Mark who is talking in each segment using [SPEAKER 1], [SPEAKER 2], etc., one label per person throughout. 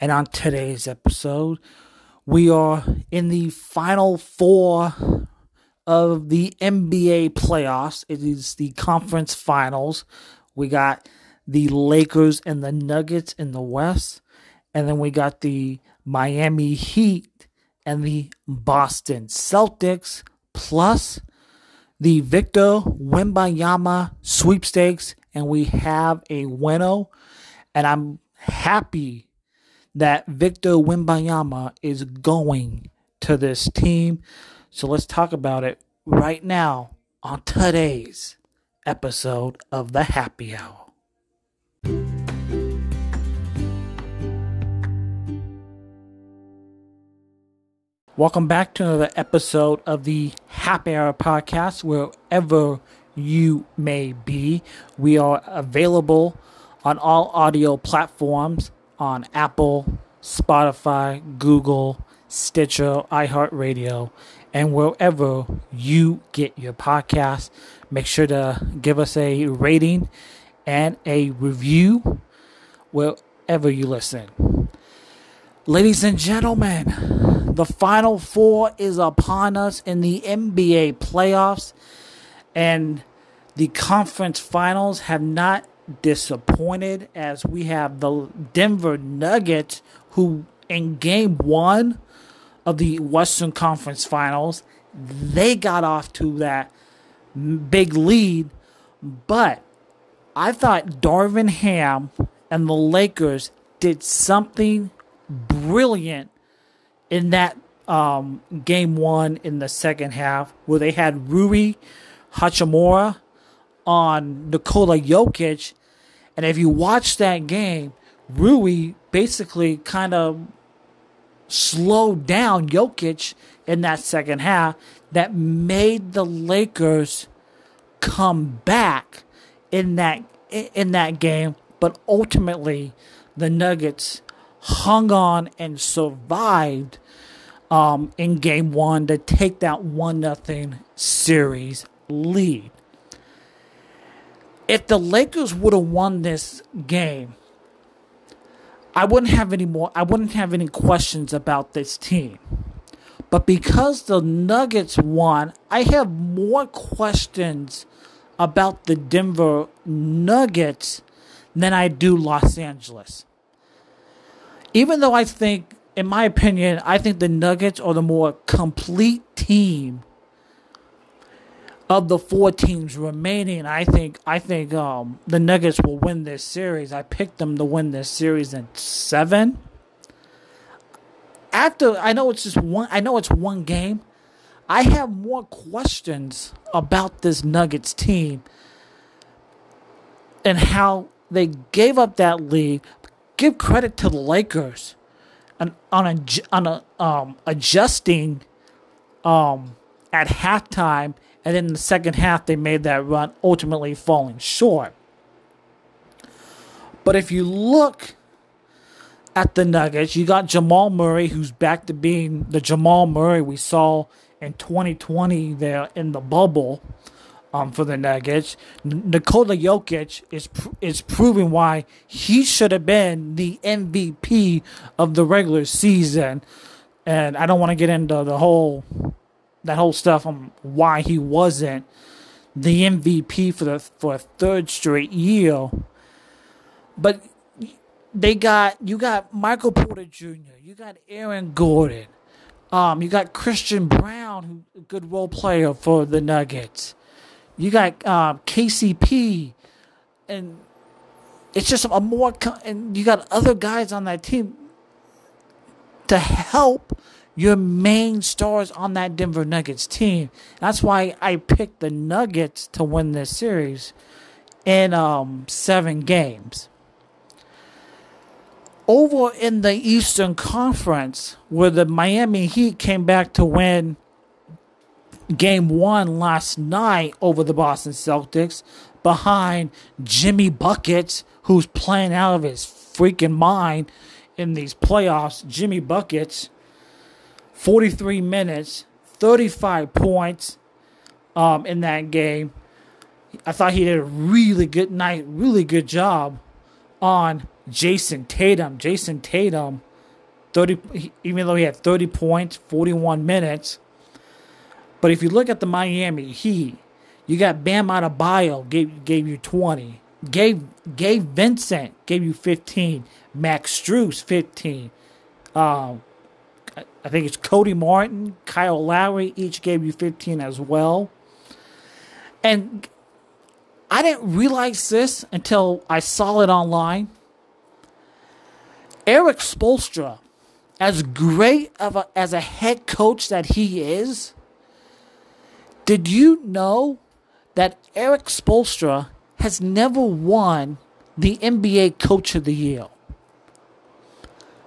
[SPEAKER 1] And on today's episode, we are in the final four of the NBA playoffs. It is the conference finals. We got the Lakers and the Nuggets in the West. And then we got the Miami Heat and the Boston Celtics, plus the Victor Wembanyama sweepstakes. And we have a winner. And I'm happy that Victor Wembanyama is going to this team. So let's talk about it right now on today's episode of the Happy Hour. Welcome back to another episode of the Happy Hour podcast, wherever you may be. We are available on all audio platforms on Apple, Spotify, Google, Stitcher, iHeartRadio, and wherever you get your podcast. Make sure to give us a rating and a review wherever you listen. Ladies and gentlemen, the final four is upon us in the NBA playoffs, and the conference finals have not disappointed as we have the Denver Nuggets who in game 1 of the Western Conference Finals they got off to that big lead. But I thought Darvin Ham and the Lakers did something brilliant in that um, game one in the second half where they had Rui Hachimura on Nikola Jokic. And if you watch that game, Rui basically kind of slowed down Jokic in that second half that made the Lakers come back in that in that game, but ultimately the Nuggets hung on and survived um, in game one to take that one nothing series lead if the Lakers would have won this game, I wouldn't have any more I wouldn't have any questions about this team. But because the Nuggets won, I have more questions about the Denver Nuggets than I do Los Angeles. Even though I think in my opinion, I think the Nuggets are the more complete team of the four teams remaining, I think I think um, the Nuggets will win this series. I picked them to win this series in seven. After I know it's just one, I know it's one game. I have more questions about this Nuggets team and how they gave up that lead. Give credit to the Lakers and on a, on a um, adjusting um, at halftime and then in the second half, they made that run, ultimately falling short. But if you look at the Nuggets, you got Jamal Murray, who's back to being the Jamal Murray we saw in 2020 there in the bubble um, for the Nuggets. Nikola Jokic is is proving why he should have been the MVP of the regular season. And I don't want to get into the whole that whole stuff on why he wasn't the MVP for the for a third straight year. But they got you got Michael Porter Jr., you got Aaron Gordon, um, you got Christian Braun, who a good role player for the Nuggets. You got um, KCP, and it's just a more and you got other guys on that team to help your main stars on that Denver Nuggets team. That's why I picked the Nuggets to win this series in um, seven games. Over in the Eastern Conference, where the Miami Heat came back to win game one last night over the Boston Celtics behind Jimmy Buckets, who's playing out of his freaking mind in these playoffs. Jimmy Buckets 43 minutes, 35 points um, in that game. I thought he did a really good night, really good job on Jayson Tatum. Jayson Tatum, 30, even though he had 30 points, 41 minutes. But if you look at the Miami Heat, you got Bam Adebayo gave gave you 20. Gave Gabe Vincent gave you 15. Max Strus 15. Um, I think it's Cody Martin, Kyle Lowry each gave you 15 as well. And I didn't realize this until I saw it online. Erik Spoelstra, as great of a, as a head coach that he is, did you know that Erik Spoelstra has never won the NBA Coach of the Year?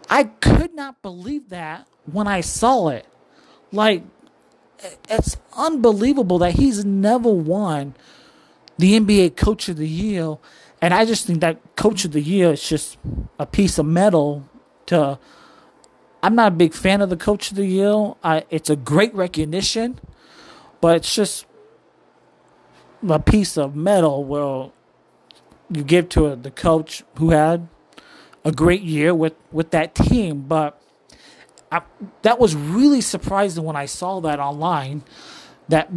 [SPEAKER 1] I could not believe that when I saw it. Like, it's unbelievable that he's never won the NBA Coach of the Year. And I just think that Coach of the Year is just a piece of metal to. I'm not a big fan of the Coach of the Year. I, it's a great recognition, but it's just a piece of metal where you give to the coach who had a great year with, with that team. But I, that was really surprising when I saw that online that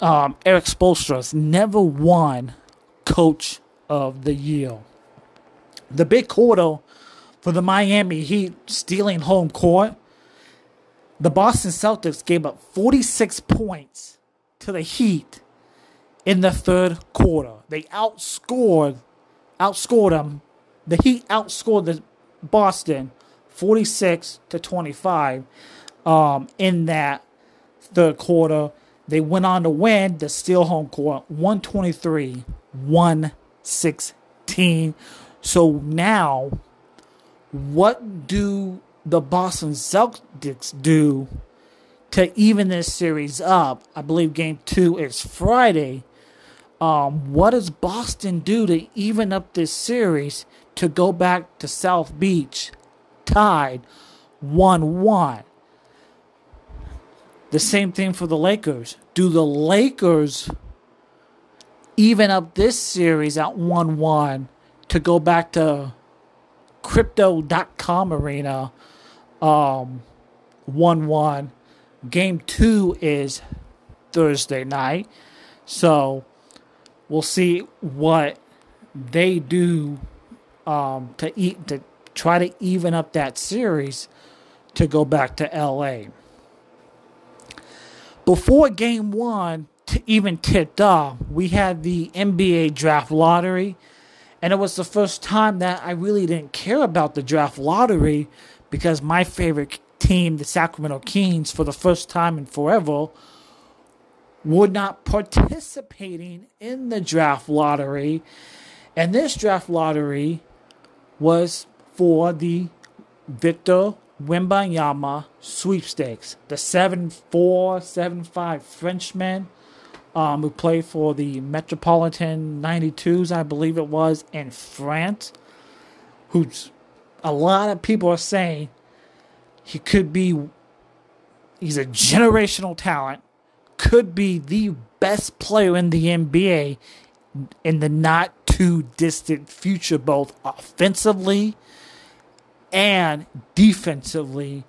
[SPEAKER 1] um, Erik Spoelstra's never won Coach of the Year. The big quarter for the Miami Heat stealing home court. The Boston Celtics gave up 46 points to the Heat in the third quarter. They outscored outscored them. The Heat outscored the Boston 46 to 25 um, in that third quarter. They went on to win the steal home court 123 116. So now, what do the Boston Celtics do to even this series up? I believe game two is Friday. Um, what does Boston do to even up this series to go back to South Beach tied 1 1? The same thing for the Lakers. Do the Lakers even up this series at 1 1 to go back to crypto.com arena um 1 1? Game two is Thursday night. So we'll see what they do um, to eat to try to even up that series to go back to LA. Before game one t- even tipped off, we had the NBA draft lottery, and it was the first time that I really didn't care about the draft lottery because my favorite team, the Sacramento Kings, for the first time in forever, were not participating in the draft lottery. And this draft lottery was for the Victor Wembanyama sweepstakes. The 7 4, 7 5 Frenchman um, who played for the Metropolitan 92s, I believe it was, in France, who's a lot of people are saying he could be, he's a generational talent could be the best player in the NBA in the not too distant future, both offensively and defensively.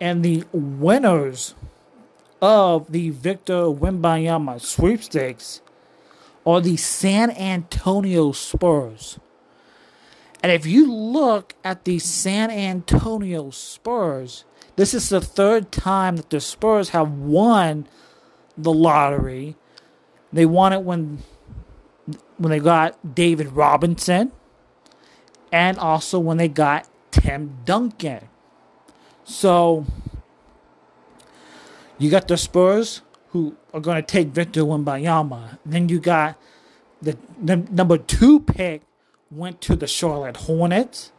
[SPEAKER 1] And the winners of the Victor Wembanyama sweepstakes are the San Antonio Spurs. And if you look at the San Antonio Spurs, this is the third time that the Spurs have won the lottery. They won it when when they got David Robinson and also when they got Tim Duncan. So you got the Spurs who are going to take Victor Wembanyama. Then you got the, the number two pick went to the Charlotte Hornets.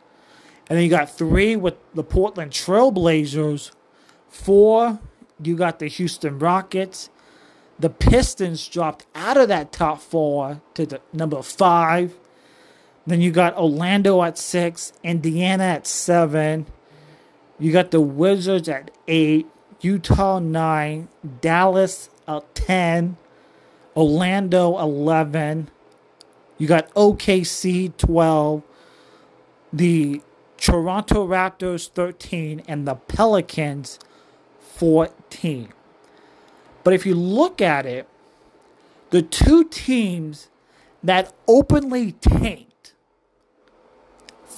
[SPEAKER 1] And then you got three with the Portland Trailblazers. Four, you got the Houston Rockets. The Pistons dropped out of that top four to the number five. Then you got Orlando at six, Indiana at seven. You got the Wizards at eight, Utah nine, Dallas at ten, Orlando eleven. You got OKC twelve, the Toronto Raptors 13 and the Pelicans 14. But if you look at it, the two teams that openly tanked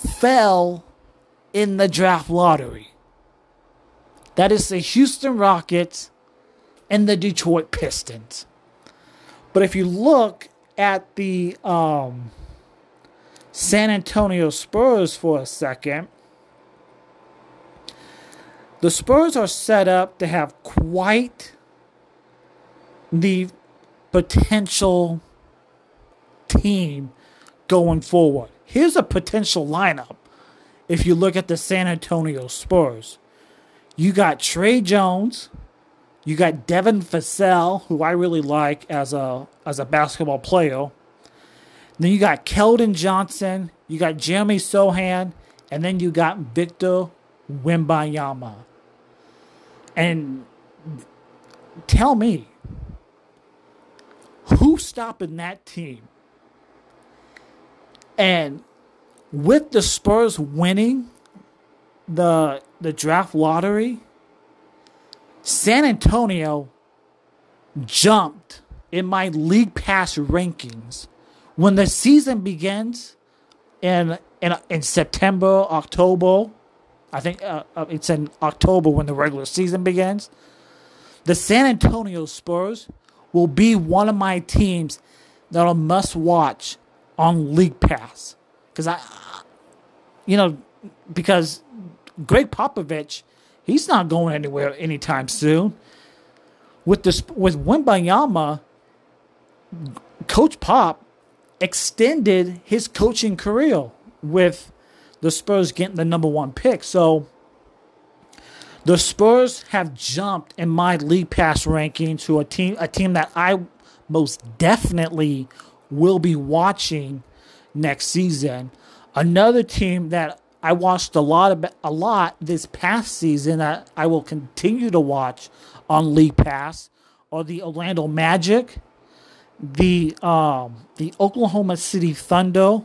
[SPEAKER 1] fell in the draft lottery. That is the Houston Rockets and the Detroit Pistons. But if you look at the um, San Antonio Spurs for a second, the Spurs are set up to have quite the potential team going forward. Here's a potential lineup if you look at the San Antonio Spurs. You got Tre Jones, you got Devin Vassell, who I really like as a as a basketball player. Then you got Keldon Johnson, you got Jeremy Sochan, and then you got Victor Wembanyama. And tell me, who's stopping that team? And with the Spurs winning the the draft lottery, San Antonio jumped in my league pass rankings when the season begins in in, in September, October, I think uh, uh, it's in October when the regular season begins. The San Antonio Spurs will be one of my teams that I must watch on League Pass because I, you know, because Gregg Popovich, he's not going anywhere anytime soon. With this, with Wembanyama, Coach Pop extended his coaching career with the Spurs getting the number one pick. So the Spurs have jumped in my league pass ranking to a team a team that I most definitely will be watching next season. Another team that I watched a lot of a lot this past season that I will continue to watch on League Pass are the Orlando Magic the um, the Oklahoma City Thunder,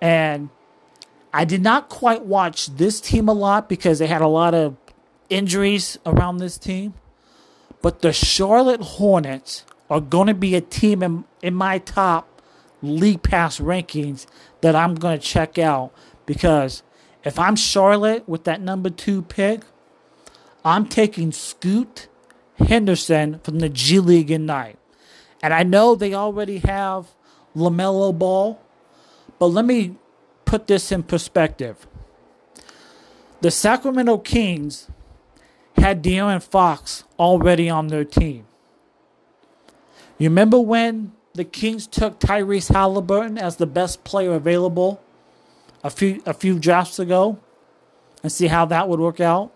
[SPEAKER 1] and I did not quite watch this team a lot because they had a lot of injuries around this team. But the Charlotte Hornets are going to be a team in, in my top league pass rankings that I'm going to check out because if I'm Charlotte with that number two pick, I'm taking Scoot Henderson from the G League Ignite. And I know they already have LaMelo Ball, but let me put this in perspective. The Sacramento Kings had De'Aaron Fox already on their team. You remember when the Kings took Tyrese Halliburton as the best player available a few a few drafts ago and see how that would work out?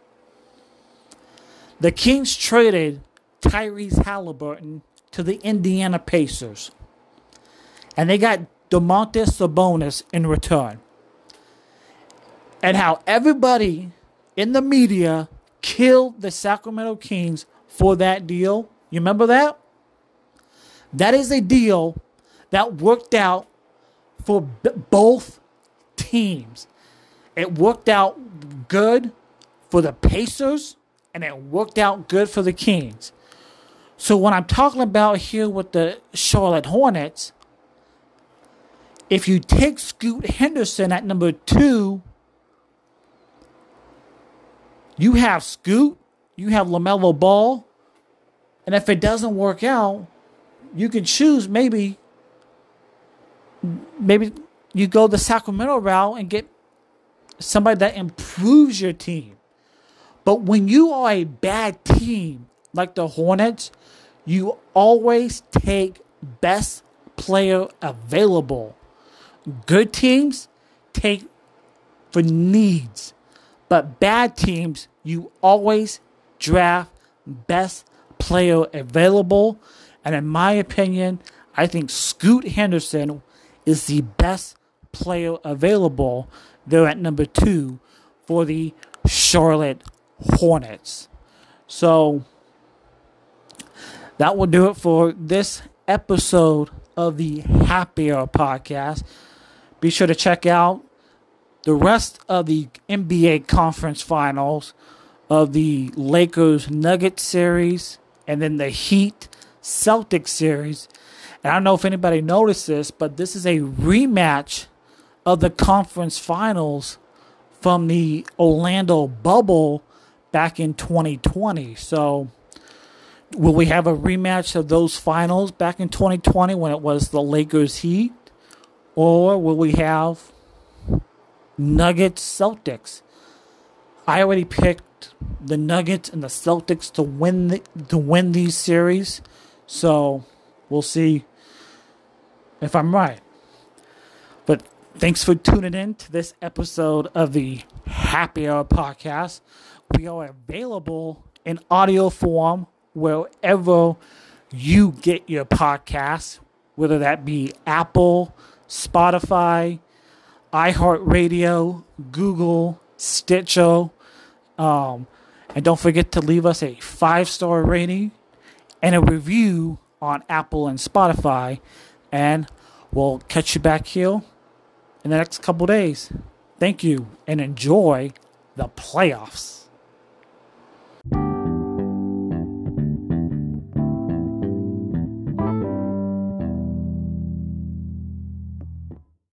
[SPEAKER 1] The Kings traded Tyrese Halliburton to the Indiana Pacers. And they got Domantas Sabonis in return. And how everybody in the media killed the Sacramento Kings for that deal. You remember that? That is a deal that worked out for b- both teams. It worked out good for the Pacers and it worked out good for the Kings. So when I'm talking about here with the Charlotte Hornets, if you take Scoot Henderson at number two, you have Scoot, you have LaMelo Ball, and if it doesn't work out, you can choose maybe maybe you go the Sacramento route and get somebody that improves your team. But when you are a bad team like the Hornets, you always take best player available. Good teams take for needs, but bad teams, you always draft best player available. And in my opinion, I think Scoot Henderson is the best player available. They're at number two for the Charlotte Hornets. So that will do it for this episode of the Happy Hour podcast. Be sure to check out the rest of the NBA conference finals of the Lakers Nuggets series and then the Heat Celtics series. And I don't know if anybody noticed this, but this is a rematch of the conference finals from the Orlando bubble back in 2020. So, will we have a rematch of those finals back in 2020 when it was the Lakers Heat? Or will we have Nuggets Celtics? I already picked the Nuggets and the Celtics to win the, to win these series. So, we'll see if I'm right. But thanks for tuning in to this episode of the Happy Hour podcast. We are available in audio form wherever you get your podcasts, whether that be Apple, Spotify, iHeartRadio, Google, Stitcher. Um, and don't forget to leave us a five star rating and a review on Apple and Spotify. And we'll catch you back here in the next couple days. Thank you and enjoy the playoffs.